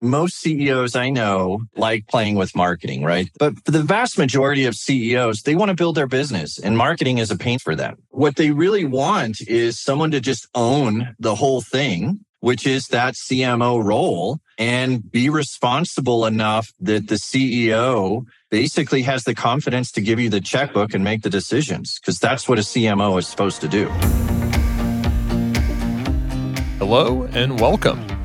most CEOs I know like playing with marketing, right? But for the vast majority of CEOs, they want to build their business and marketing is a pain for them. What they really want is someone to just own the whole thing, which is that CMO role and be responsible enough that the CEO basically has the confidence to give you the checkbook and make the decisions because that's what a CMO is supposed to do. Hello and welcome.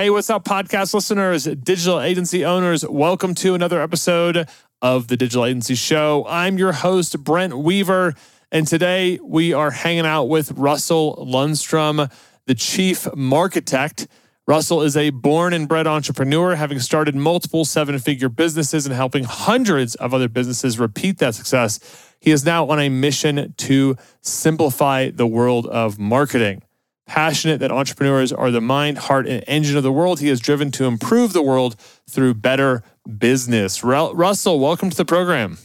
Hey, what's up, podcast listeners, digital agency owners? Welcome to another episode of the Digital Agency Show. I'm your host, Brent Weaver, and today we are hanging out with Russell Lundstrom, the chief marketect. Russell is a born and bred entrepreneur, having started multiple seven figure businesses and helping hundreds of other businesses repeat that success. He is now on a mission to simplify the world of marketing passionate that entrepreneurs are the mind, heart, and engine of the world. He is driven to improve the world through better business. Russell, welcome to the program.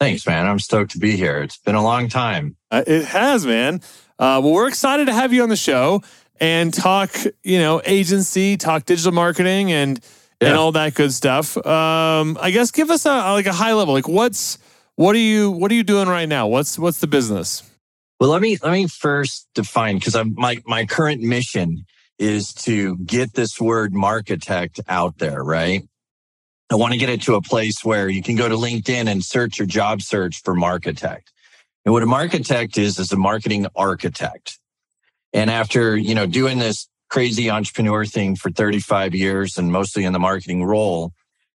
Thanks, man. I'm stoked to be here. It's been a long time. Uh, it has, man. Uh, well, we're excited to have you on the show and talk, you know, agency, talk digital marketing, and yeah. and all that good stuff. Um, I guess give us a like a high level. Like, what's what are you what are you doing right now? What's what's the business? Well, let me let me first define because my my current mission is to get this word marketect out there, right? I want to get it to a place where you can go to LinkedIn and search your job search for marketect. And what a marketect is is a marketing architect. And after, you know, doing this crazy entrepreneur thing for 35 years and mostly in the marketing role,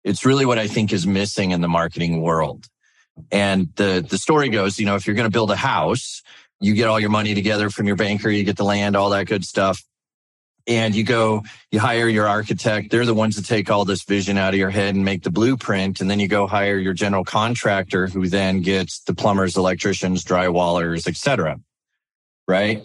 it's really what I think is missing in the marketing world. And the the story goes, you know, if you're going to build a house, you get all your money together from your banker, you get the land, all that good stuff. And you go, you hire your architect. They're the ones that take all this vision out of your head and make the blueprint. And then you go hire your general contractor who then gets the plumbers, electricians, drywallers, etc. Right.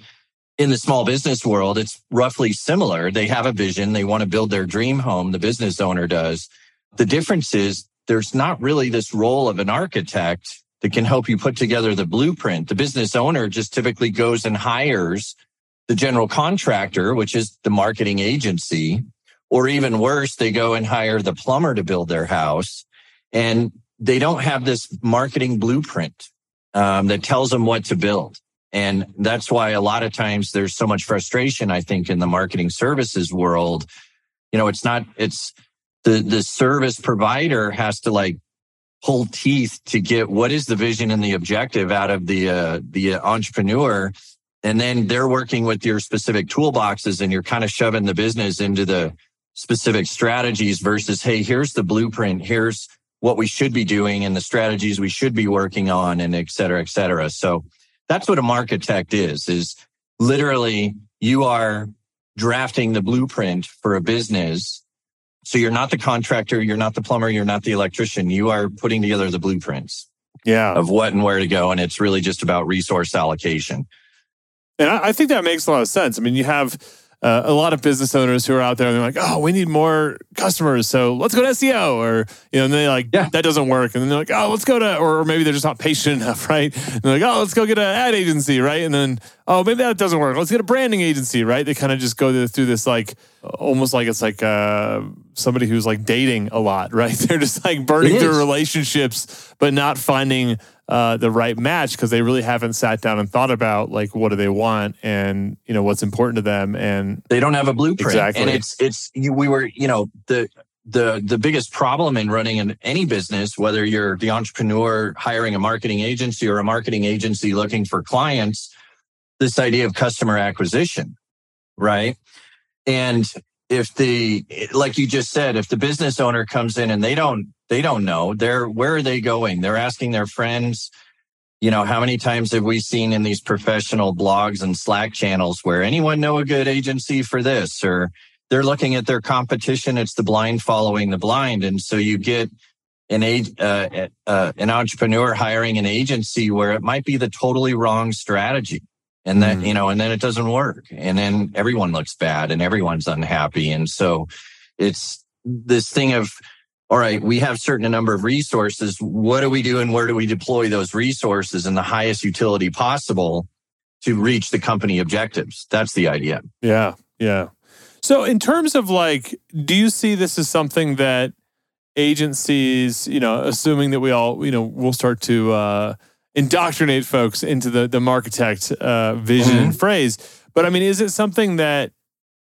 In the small business world, it's roughly similar. They have a vision. They want to build their dream home. The business owner does. The difference is there's not really this role of an architect that can help you put together the blueprint. The business owner just typically goes and hires the general contractor, which is the marketing agency, or even worse, they go and hire the plumber to build their house and they don't have this marketing blueprint um, that tells them what to build. And that's why a lot of times there's so much frustration, I think, in the marketing services world. You know, it's not, it's the, the service provider has to like pull teeth to get what is the vision and the objective out of the uh, the entrepreneur. And then they're working with your specific toolboxes and you're kind of shoving the business into the specific strategies versus hey here's the blueprint. Here's what we should be doing and the strategies we should be working on and et cetera et cetera. So that's what a marketect is is literally you are drafting the blueprint for a business so you're not the contractor, you're not the plumber, you're not the electrician. You are putting together the blueprints. Yeah. Of what and where to go. And it's really just about resource allocation. And I, think that makes a lot of sense. I mean, you have uh, a lot of business owners who are out there and they're like, oh, we need more customers. So let's go to SEO or, you know, and they're like, yeah. that doesn't work. And then they're like, oh, let's go to, or maybe they're just not patient enough, right? And they're like, oh, let's go get an ad agency, right? And then, oh, maybe that doesn't work. Let's get a branding agency, right? They kind of just go through this like, almost like it's like uh, somebody who's like dating a lot, right? They're just like burning through relationships, but not finding uh, the right match because they really haven't sat down and thought about like what do they want and you know what's important to them and they don't have a blueprint. Exactly. and it's it's you, we were you know the the the biggest problem in running in any business whether you're the entrepreneur hiring a marketing agency or a marketing agency looking for clients this idea of customer acquisition right? And if the like you just said if the business owner comes in and they don't they don't know they're where are they going? They're asking their friends you know how many times have we seen in these professional blogs and slack channels where anyone know a good agency for this? Or they're looking at their competition it's the blind following the blind. And so you get an uh, uh, an entrepreneur hiring an agency where it might be the totally wrong strategy and then mm. you know and then it doesn't work. And then everyone looks bad and everyone's unhappy. And so it's this thing of all right we have certain number of resources. What do we do and where do we deploy those resources in the highest utility possible to reach the company objectives? That's the idea. Yeah yeah. So in terms of like do you see this as something that agencies you know assuming that we all you know will start to uh indoctrinate folks into the the Marketect uh, vision mm-hmm. and phrase. But I mean, is it something that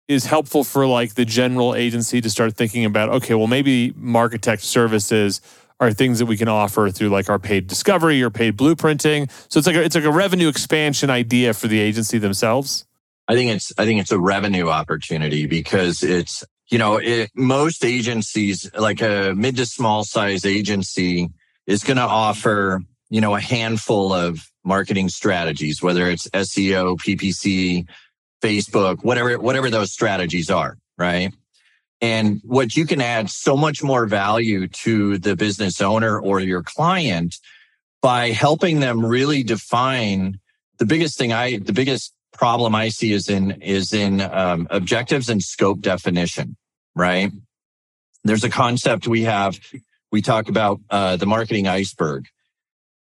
is helpful for like the general agency to start thinking about? Okay, well, maybe Marketect services are things that we can offer through like our paid discovery or paid blueprinting. So it's like a, it's like a revenue expansion idea for the agency themselves. I think it's I think it's a revenue opportunity because it's you know it, most agencies like a mid to small size agency is going to offer you know, a handful of marketing strategies, whether it's SEO, PPC, Facebook, whatever, whatever those strategies are, right? And what you can add so much more value to the business owner or your client by helping them really define the biggest thing I, the biggest problem I see is in, is in um, objectives and scope definition, right? There's a concept we have. We talk about uh, the marketing iceberg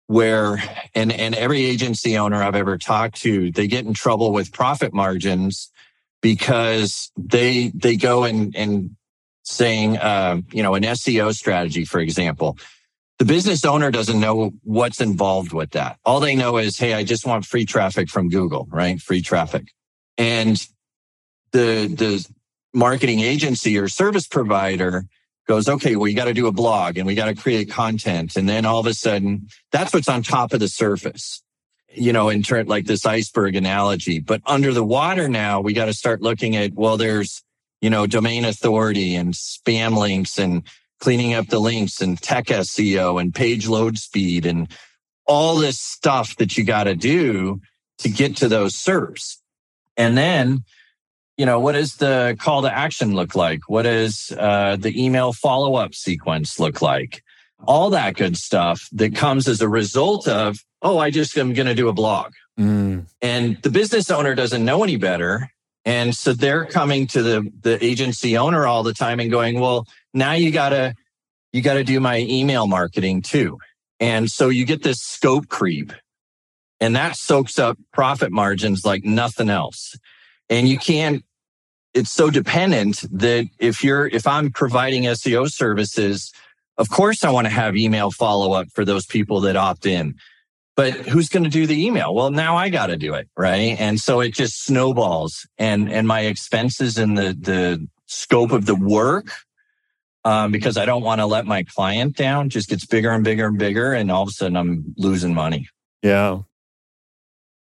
where and and every agency owner I've ever talked to, they get in trouble with profit margins because they they go and and saying uh, you know an SEO strategy, for example. The business owner doesn't know what's involved with that. All they know is, hey, I just want free traffic from Google, right? Free traffic. And the the marketing agency or service provider goes, okay, well, you got to do a blog and we got to create content. And then all of a sudden, that's what's on top of the surface, you know, in turn, like this iceberg analogy. But under the water now, we got to start looking at, well, there's, you know, domain authority and spam links and cleaning up the links and tech SEO and page load speed and all this stuff that you got to do to get to those SERPs. And then you know, what does the call to action look like? What does uh, the email follow up sequence look like? All that good stuff that comes as a result of, oh, I just am going to do a blog. Mm. And the business owner doesn't know any better. And so they're coming to the, the agency owner all the time and going, well, now you gotta, you gotta do my email marketing too. And so you get this scope creep and that soaks up profit margins like nothing else. And you can't it's so dependent that if you're if I'm providing SEO services, of course I want to have email follow up for those people that opt in. But who's going to do the email? Well, now I got to do it, right? And so it just snowballs, and and my expenses and the the scope of the work, um, because I don't want to let my client down, just gets bigger and bigger and bigger, and all of a sudden I'm losing money. Yeah,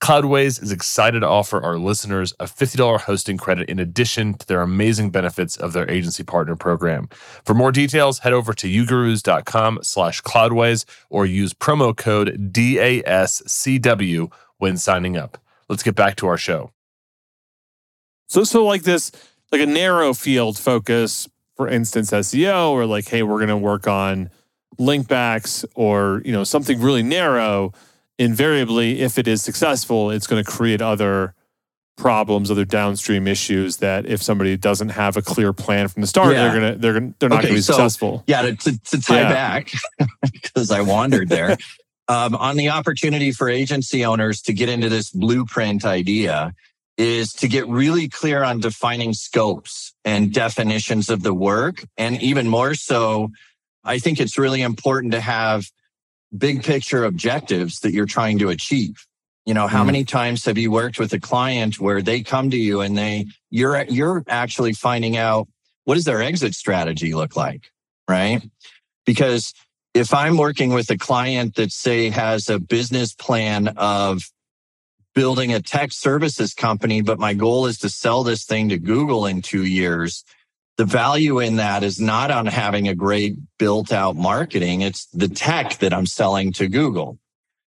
Cloudways is excited to offer our listeners a $50 hosting credit in addition to their amazing benefits of their agency partner program. For more details, head over to ugurus.com slash cloudways or use promo code DASCW when signing up. Let's get back to our show. So, so like this, like a narrow field focus, for instance, SEO, or like, hey, we're going to work on link backs or, you know, something really narrow invariably, if it is successful, it's going to create other problems, other downstream issues that if somebody doesn't have a clear plan from the start, yeah. they're gonna they're gonna they're not okay, gonna be so, successful. Yeah, to, to, to tie yeah. back because I wandered there. um, on the opportunity for agency owners to get into this blueprint idea is to get really clear on defining scopes and definitions of the work. And even more so, I think it's really important to have big picture objectives that you're trying to achieve. You know, how mm. many times have you worked with a client where they come to you and they you're you're actually finding out what does their exit strategy look like, right? Because if I'm working with a client that say has a business plan of building a tech services company, but my goal is to sell this thing to Google in two years, the value in that is not on having a great built out marketing. It's the tech that I'm selling to Google.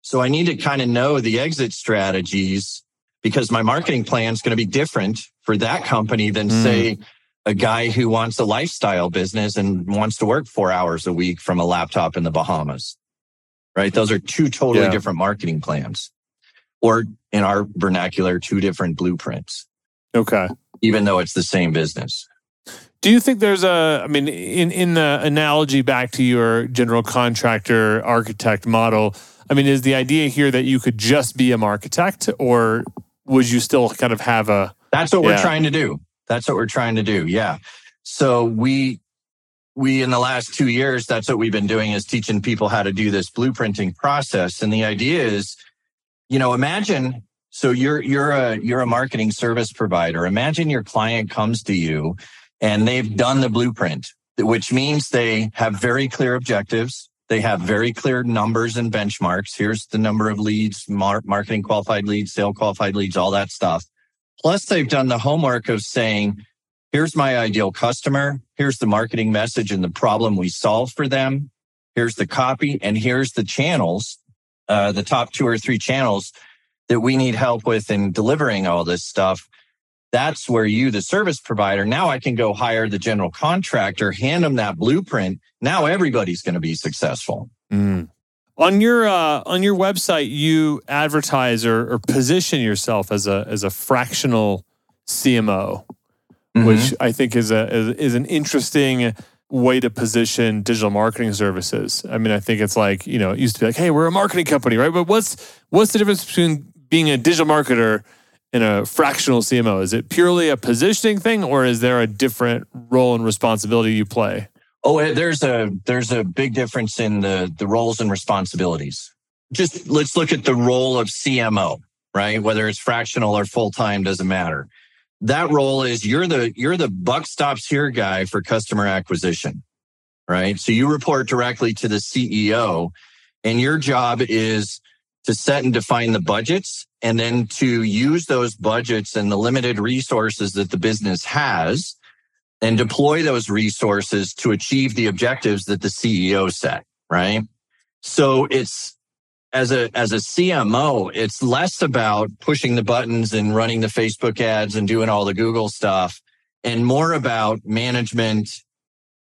So I need to kind of know the exit strategies because my marketing plan is going to be different for that company than mm. say a guy who wants a lifestyle business and wants to work four hours a week from a laptop in the Bahamas. Right. Those are two totally yeah. different marketing plans or in our vernacular, two different blueprints. Okay. Even though it's the same business. Do you think there's a, I mean, in, in the analogy back to your general contractor architect model, I mean, is the idea here that you could just be an architect or would you still kind of have a. That's what yeah. we're trying to do. That's what we're trying to do. Yeah. So we, we in the last two years, that's what we've been doing is teaching people how to do this blueprinting process. And the idea is, you know, imagine so you're you're a you're a marketing service provider. Imagine your client comes to you and they've done the blueprint, which means they have very clear objectives. They have very clear numbers and benchmarks. Here's the number of leads, mar- marketing qualified leads, sale qualified leads, all that stuff. Plus, they've done the homework of saying, here's my ideal customer. Here's the marketing message and the problem we solve for them. Here's the copy and here's the channels, uh, the top two or three channels that we need help with in delivering all this stuff that's where you, the service provider, now I can go hire the general contractor, hand them that blueprint. Now everybody's going to be successful. Mm. On your uh, on your website, you advertise or, or, position yourself as a as a fractional CMO, mm-hmm. which I think is a is, is an interesting way to position digital marketing services. I mean, I think it's like you know, it used to be like, hey, we're a marketing company, right? But what's what's the difference between being a digital marketer in a fractional CMO? Is it purely a positioning thing or is there a different role and responsibility you play? Oh, eh, there's a there's a big difference in the the roles and responsibilities. Just let's look at the role of CMO, right? Whether it's fractional or full-time doesn't matter. That role is you're the you're the buck stops here guy for customer acquisition. Right? So you report directly to the CEO and your job is to set and define the budgets and then to use those budgets and the limited resources that the business has and deploy those resources to achieve the objectives that the CEO set, right? So it's as a as a CMO, it's less about pushing the buttons and running the Facebook ads and doing all the Google stuff and more about management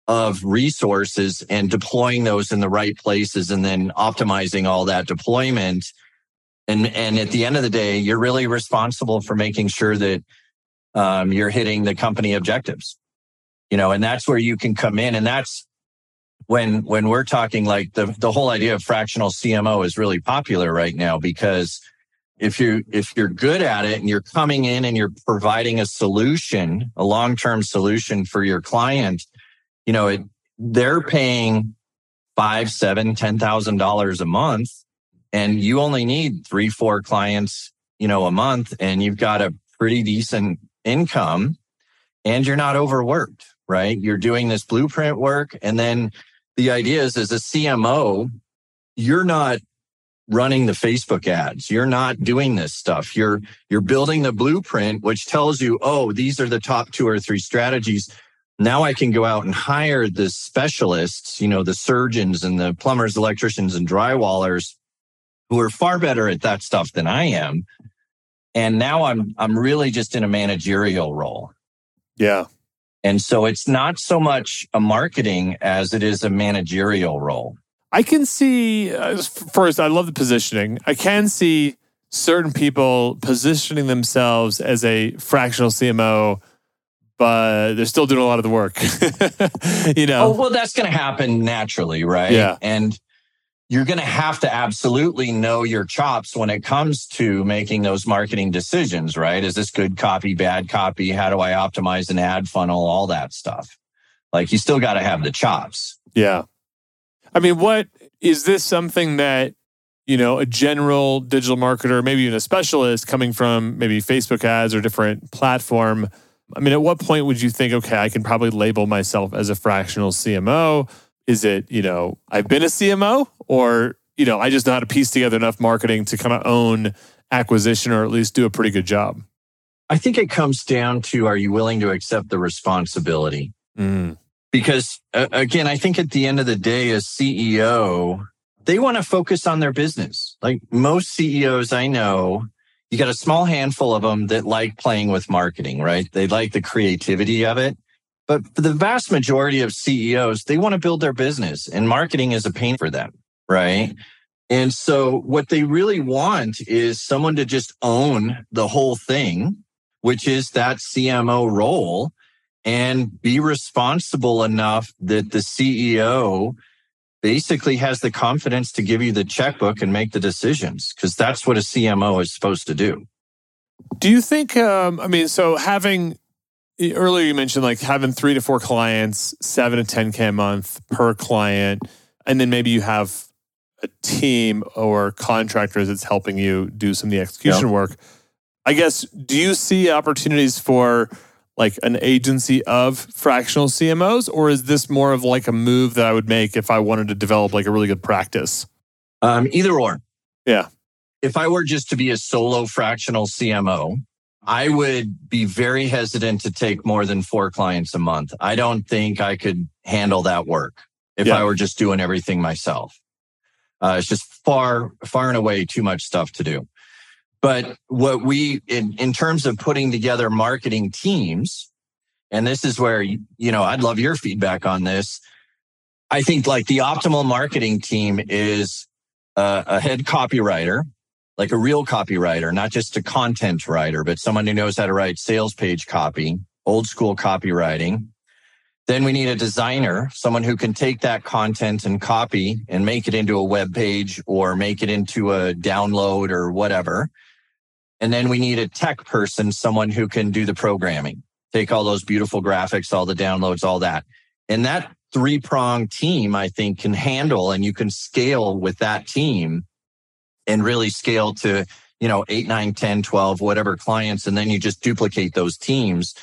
of resources and deploying those in the right places and then optimizing all that deployment. And, and at the end of the day, you're really responsible for making sure that um, you're hitting the company objectives, you know, and that's where you can come in. And that's when, when we're talking like the, the whole idea of fractional CMO is really popular right now because if you if you're good at it and you're coming in and you're providing a solution, a long-term solution for your client, you know, it, they're paying five, seven, ten thousand dollars a month, and you only need three, four clients, you know, a month, and you've got a pretty decent income, and you're not overworked, right? You're doing this blueprint work, and then the idea is, as a CMO, you're not running the Facebook ads. You're not doing this stuff. You're you're building the blueprint which tells you, "Oh, these are the top two or three strategies now I can go out and hire the specialists, you know, the surgeons and the plumbers, electricians and drywallers who are far better at that stuff than I am. And now I'm I'm really just in a managerial role. Yeah. And so it's not so much a marketing as it is a managerial role. I can see uh, first I love the positioning. I can see certain people positioning themselves as a fractional CMO but they're still doing a lot of the work. you know. Oh, well, that's going to happen naturally, right? Yeah. And you're going to have to absolutely know your chops when it comes to making those marketing decisions, right? Is this good copy, bad copy? How do I optimize an ad funnel? All that stuff. Like you still got to have the chops. Yeah. I mean, what is this something that you know, a general digital marketer, maybe even a specialist coming from maybe Facebook ads or different platform. I mean, at what point would you think, okay, I can probably label myself as a fractional CMO? Is it, you know, I've been a CMO or, you know, I just know how to piece together enough marketing to kind of own acquisition or at least do a pretty good job? I think it comes down to are you willing to accept the responsibility? Mm. Because uh, again, I think at the end of the day, as CEO, they want to focus on their business. Like most CEOs I know, you got a small handful of them that like playing with marketing, right? They like the creativity of it. But for the vast majority of CEOs, they want to build their business and marketing is a pain for them, right? And so what they really want is someone to just own the whole thing, which is that CMO role and be responsible enough that the CEO basically has the confidence to give you the checkbook and make the decisions because that's what a CMO is supposed to do. Do you think, um, I mean, so having earlier you mentioned like having three to four clients, seven to 10K a month per client, and then maybe you have a team or contractors that's helping you do some of the execution yep. work. I guess, do you see opportunities for like an agency of fractional CMOs, or is this more of like a move that I would make if I wanted to develop like a really good practice? Um, either or. Yeah. If I were just to be a solo fractional CMO, I would be very hesitant to take more than four clients a month. I don't think I could handle that work if yeah. I were just doing everything myself. Uh, it's just far, far and away too much stuff to do. But what we, in, in terms of putting together marketing teams, and this is where, you know, I'd love your feedback on this. I think like the optimal marketing team is a, a head copywriter, like a real copywriter, not just a content writer, but someone who knows how to write sales page copy, old school copywriting. Then we need a designer, someone who can take that content and copy and make it into a web page or make it into a download or whatever. And then we need a tech person, someone who can do the programming, take all those beautiful graphics, all the downloads, all that. And that three prong team, I think can handle and you can scale with that team and really scale to, you know, eight, nine, 10, 12, whatever clients. And then you just duplicate those teams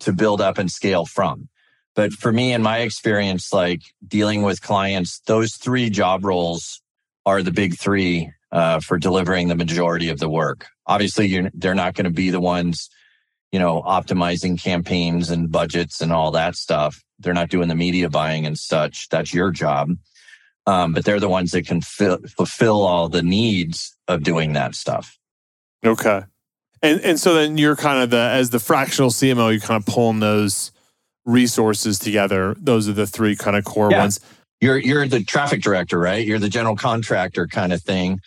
to build up and scale from. But for me, in my experience, like dealing with clients, those three job roles are the big three uh, for delivering the majority of the work. Obviously, they're not going to be the ones, you know, optimizing campaigns and budgets and all that stuff. They're not doing the media buying and such. That's your job. Um, but they're the ones that can fill, fulfill all the needs of doing that stuff. Okay. And and so then you're kind of the as the fractional CMO, you're kind of pulling those resources together. Those are the three kind of core yeah. ones. You're you're the traffic director, right? You're the general contractor kind of thing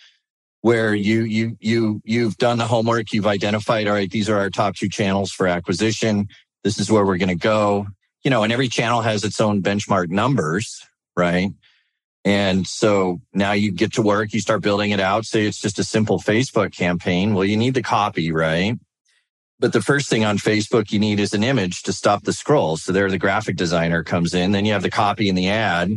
where you you you you've done the homework you've identified all right these are our top two channels for acquisition. This is where we're going to go. You know and every channel has its own benchmark numbers right? And so now you get to work you start building it out. Say it's just a simple facebook campaign. Well you need the copy right? But the first thing on facebook you need is an image to stop the scroll. So there the graphic designer comes in then you have the copy in the ad.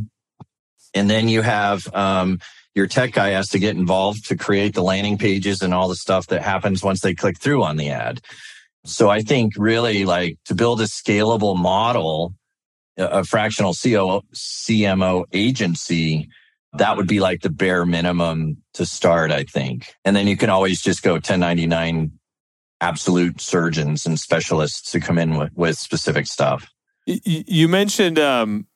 And then you have um, your tech guy has to get involved to create the landing pages and all the stuff that happens once they click through on the ad. So I think really like to build a scalable model, a fractional CO, CMO agency, that would be like the bare minimum to start, I think. And then you can always just go 1099 absolute surgeons and specialists to come in with, with specific stuff. You mentioned um,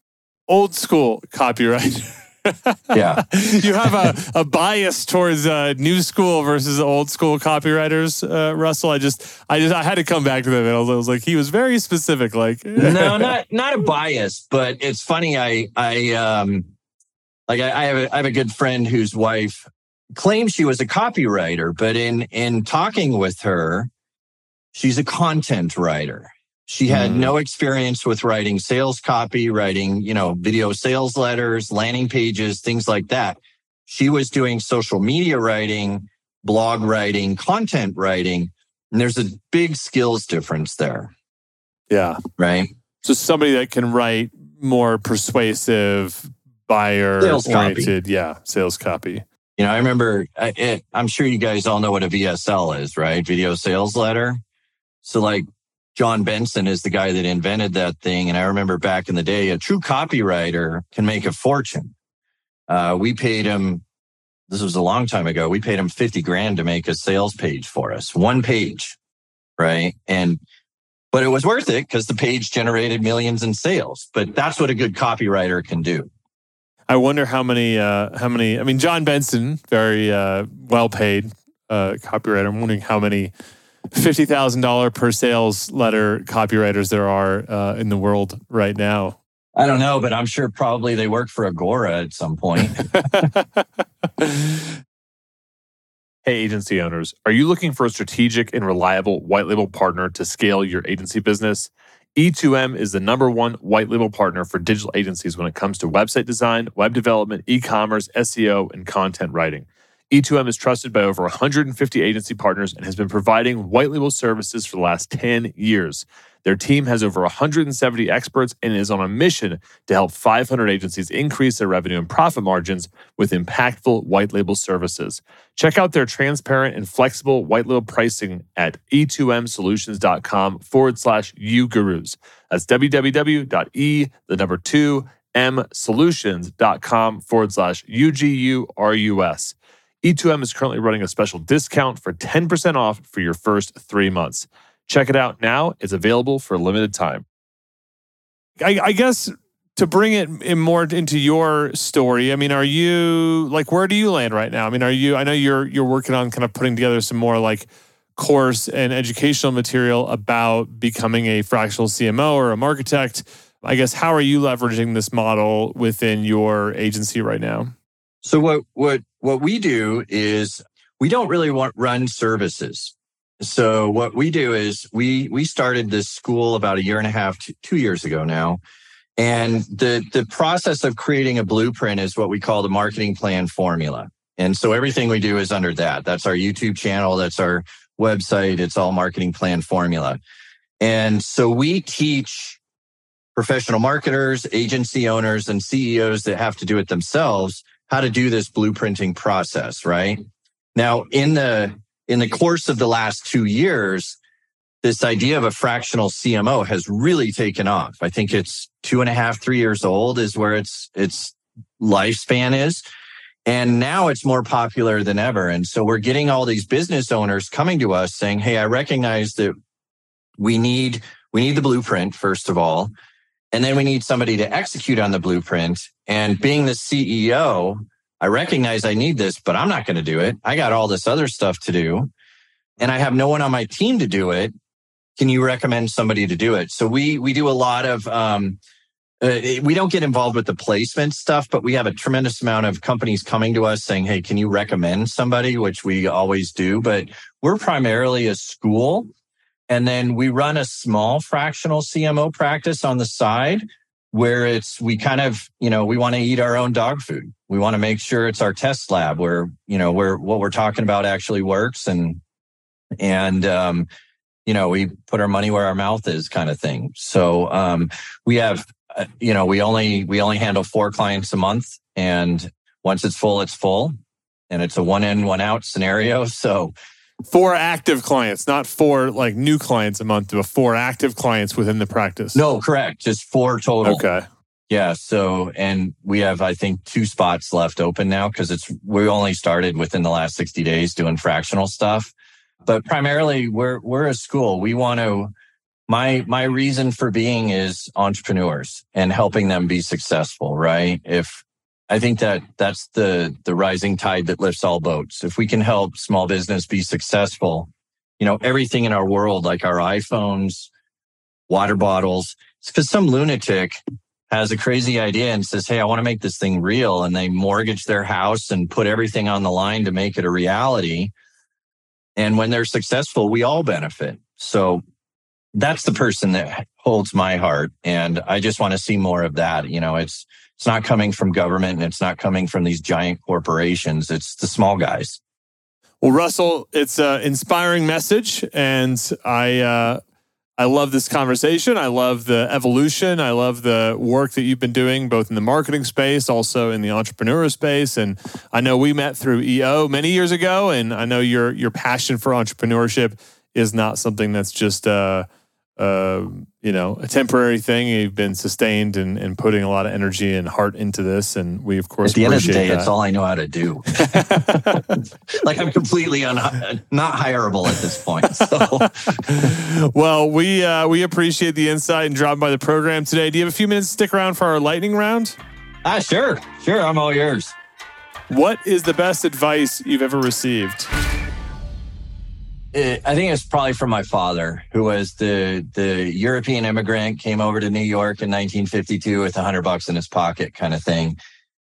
old school copyright. yeah. you have a, a bias towards uh, new school versus old school copywriters, uh, Russell. I just, I just, I had to come back to that. I was, I was like, he was very specific. Like, no, not, not a bias, but it's funny. I, I, um, like I, I have a, I have a good friend whose wife claims she was a copywriter, but in, in talking with her, she's a content writer. She had mm. no experience with writing sales copy, writing, you know, video sales letters, landing pages, things like that. She was doing social media writing, blog writing, content writing. And there's a big skills difference there. Yeah. Right. So somebody that can write more persuasive, buyer oriented, yeah, sales copy. You know, I remember, I, it, I'm sure you guys all know what a VSL is, right? Video sales letter. So like Jon Benson is the guy that invented that thing. And I remember back in the day, a true copywriter can make a fortune. Uh, we paid him, this was a long time ago. We paid him 50 grand to make a sales page for us, one page. Right. And, but it was worth it because the page generated millions in sales. But that's what a good copywriter can do. I wonder how many, uh, how many, I mean, Jon Benson, very uh, well paid uh, copywriter. I'm wondering how many $50,000 per sales letter copywriters there are uh, in the world right now. I don't know, but I'm sure probably they work for Agora at some point. hey, agency owners, are you looking for a strategic and reliable white label partner to scale your agency business? E2M is the number one white label partner for digital agencies when it comes to website design, web development, e commerce, SEO, and content writing. E2M is trusted by over 150 agency partners and has been providing white label services for the last 10 years. Their team has over 170 experts and is on a mission to help 500 agencies increase their revenue and profit margins with impactful white label services. Check out their transparent and flexible white label pricing at e2msolutions.com forward slash ugurus. That's www.e, the number two, m solutions.com forward slash UGURUS. E2M is currently running a special discount for 10% off for your first three months. Check it out now. It's available for a limited time. I, I guess to bring it in more into your story, I mean, are you like where do you land right now? I mean, are you? I know you're you're working on kind of putting together some more like course and educational material about becoming a fractional CMO or a architect. I guess how are you leveraging this model within your agency right now? So what what what we do is we don't really want run services. So what we do is we we started this school about a year and a half, two years ago now. And the the process of creating a blueprint is what we call the marketing plan formula. And so everything we do is under that. That's our YouTube channel, that's our website, it's all marketing plan formula. And so we teach professional marketers, agency owners and CEOs that have to do it themselves how to do this blueprinting process, right? Now in the in the course of the last two years, this idea of a fractional CMO has really taken off. I think it's two and a half, three years old is where its its lifespan is. And now it's more popular than ever. And so we're getting all these business owners coming to us saying, Hey, I recognize that we need, we need the blueprint, first of all. And then we need somebody to execute on the blueprint. And being the CEO, I recognize I need this, but I'm not going to do it. I got all this other stuff to do and I have no one on my team to do it. Can you recommend somebody to do it? So we, we do a lot of, um, uh, we don't get involved with the placement stuff, but we have a tremendous amount of companies coming to us saying, Hey, can you recommend somebody? Which we always do, but we're primarily a school. And then we run a small fractional CMO practice on the side where it's we kind of you know we want to eat our own dog food. We want to make sure it's our test lab where you know where what we're talking about actually works and and um you know we put our money where our mouth is kind of thing. So um we have uh, you know we only we only handle four clients a month and once it's full it's full. And it's a one in one out scenario. So four active clients, not four like new clients a month, but four active clients within the practice. No, correct. Just four total. Okay. Yeah. So, and we have, I think, two spots left open now because it's, we only started within the last 60 days doing fractional stuff. But primarily we're, we're a school. We want to, my, my reason for being is entrepreneurs and helping them be successful, right? If, I think that that's the the rising tide that lifts all boats. If we can help small business be successful, you know, everything in our world, like our iPhones, water bottles, it's because some lunatic has a crazy idea and says, Hey, I want to make this thing real. And they mortgage their house and put everything on the line to make it a reality. And when they're successful, we all benefit. So that's the person that holds my heart. And I just want to see more of that. You know, it's, it's not coming from government and it's not coming from these giant corporations. It's the small guys. Well, Russell, it's an inspiring message. And I, uh, I love this conversation. I love the evolution. I love the work that you've been doing, both in the marketing space, also in the entrepreneur space. And I know we met through EO many years ago, and I know your your passion for entrepreneurship is not something that's just uh, uh, you know, a temporary thing. You've been sustained and, and putting a lot of energy and heart into this. And we, of course, at the end of the day, that. it's all I know how to do. like I'm completely un- not hireable at this point. So, well, we uh, we appreciate the insight and dropping by the program today. Do you have a few minutes to stick around for our lightning round? Ah, sure, sure. I'm all yours. What is the best advice you've ever received? It, I think it's probably from my father, who was the the European immigrant, came over to New York in 1952 with a hundred bucks in his pocket, kind of thing.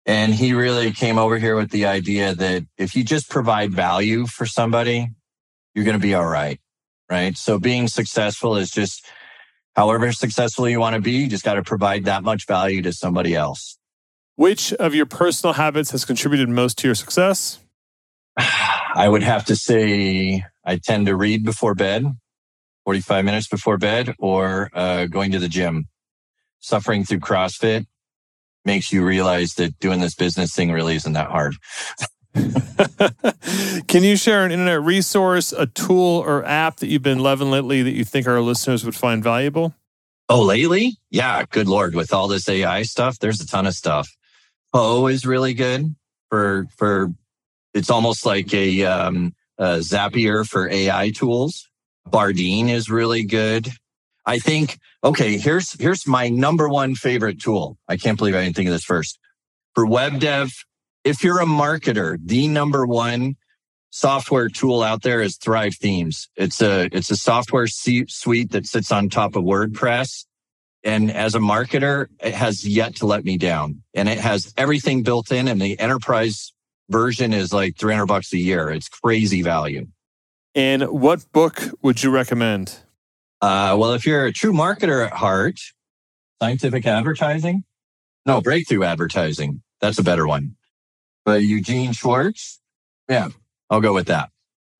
And he really came over here with the idea that if you just provide value for somebody, you're going to be all right, right? So being successful is just, however successful you want to be, you just got to provide that much value to somebody else. Which of your personal habits has contributed most to your success? I would have to say I tend to read before bed, 45 minutes before bed, or uh, going to the gym. Suffering through CrossFit makes you realize that doing this business thing really isn't that hard. Can you share an internet resource, a tool or app that you've been loving lately that you think our listeners would find valuable? Oh, lately? Yeah, good Lord. With all this AI stuff, there's a ton of stuff. Poe is really good for, for, it's almost like a, um, uh, Zapier for AI tools. Bardeen is really good. I think, okay, here's, here's my number one favorite tool. I can't believe I didn't think of this first. For web dev, if you're a marketer, the number one software tool out there is Thrive Themes. It's a, it's a software suite that sits on top of WordPress. And as a marketer, it has yet to let me down and it has everything built in and the enterprise version is like 300 bucks a year. It's crazy value. And what book would you recommend? Uh, well, if you're a true marketer at heart, scientific advertising, no, breakthrough advertising. That's a better one. But Eugene Schwartz, yeah, I'll go with that.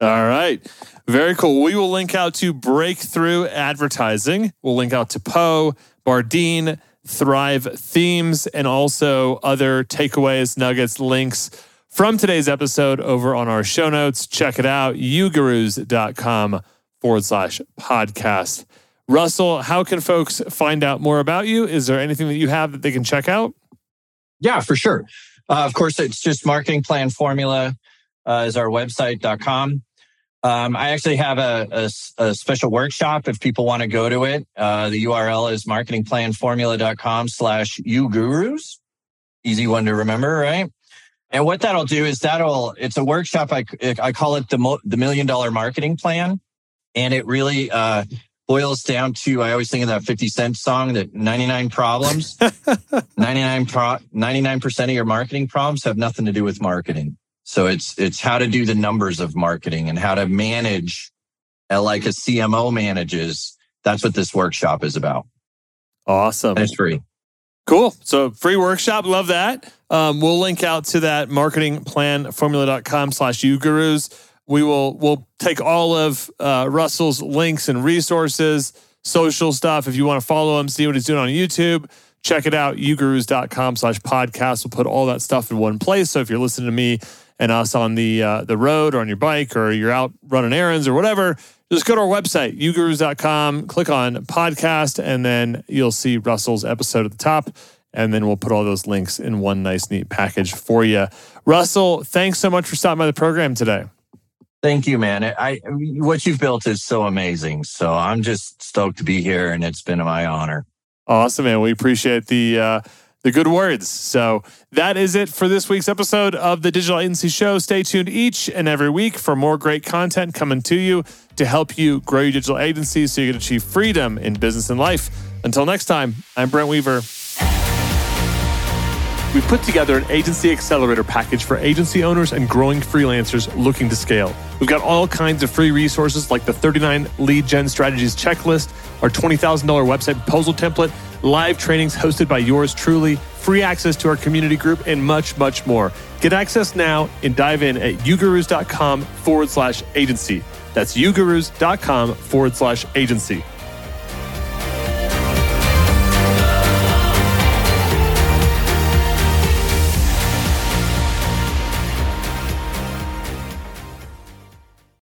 All right. Very cool. We will link out to Breakthrough Advertising. We'll link out to Poe, Bardeen, Thrive Themes, and also other takeaways, nuggets, links from today's episode over on our show notes. Check it out, ugurus.com forward slash podcast. Russell, how can folks find out more about you? Is there anything that you have that they can check out? Yeah, for sure. Uh, of course, it's just marketing plan formula uh, is our website.com. Um, I actually have a, a, a, special workshop if people want to go to it. Uh, the URL is marketingplanformula.com slash ugurus. Easy one to remember, right? And what that'll do is that'll, it's a workshop. I, I call it the, mo, the million dollar marketing plan. And it really, uh, boils down to, I always think of that 50 cent song that 99 problems, 99 pro, 99% of your marketing problems have nothing to do with marketing. So it's, it's how to do the numbers of marketing and how to manage uh, like a CMO manages. That's what this workshop is about. Awesome. And it's free. Cool. So free workshop. Love that. Um, we'll link out to that marketing plan formula.com slash ugurus. We will we'll take all of uh, Russell's links and resources, social stuff. If you want to follow him, see what he's doing on YouTube, check it out, ugurus.com slash podcast. We'll put all that stuff in one place. So if you're listening to me and us on the uh, the road or on your bike or you're out running errands or whatever, just go to our website, ugurus.com, click on podcast, and then you'll see Russell's episode at the top. And then we'll put all those links in one nice, neat package for you. Russell, thanks so much for stopping by the program today. Thank you, man. I what you've built is so amazing. So I'm just stoked to be here, and it's been my honor. Awesome, man. We appreciate the uh, the good words. So that is it for this week's episode of the Digital Agency Show. Stay tuned each and every week for more great content coming to you to help you grow your digital agency so you can achieve freedom in business and life. Until next time, I'm Brent Weaver. We put together an agency accelerator package for agency owners and growing freelancers looking to scale. We've got all kinds of free resources like the 39 lead gen strategies checklist, our $20,000 website proposal template, live trainings hosted by yours truly, free access to our community group, and much, much more. Get access now and dive in at ugurus.com forward slash agency. That's ugurus.com forward slash agency.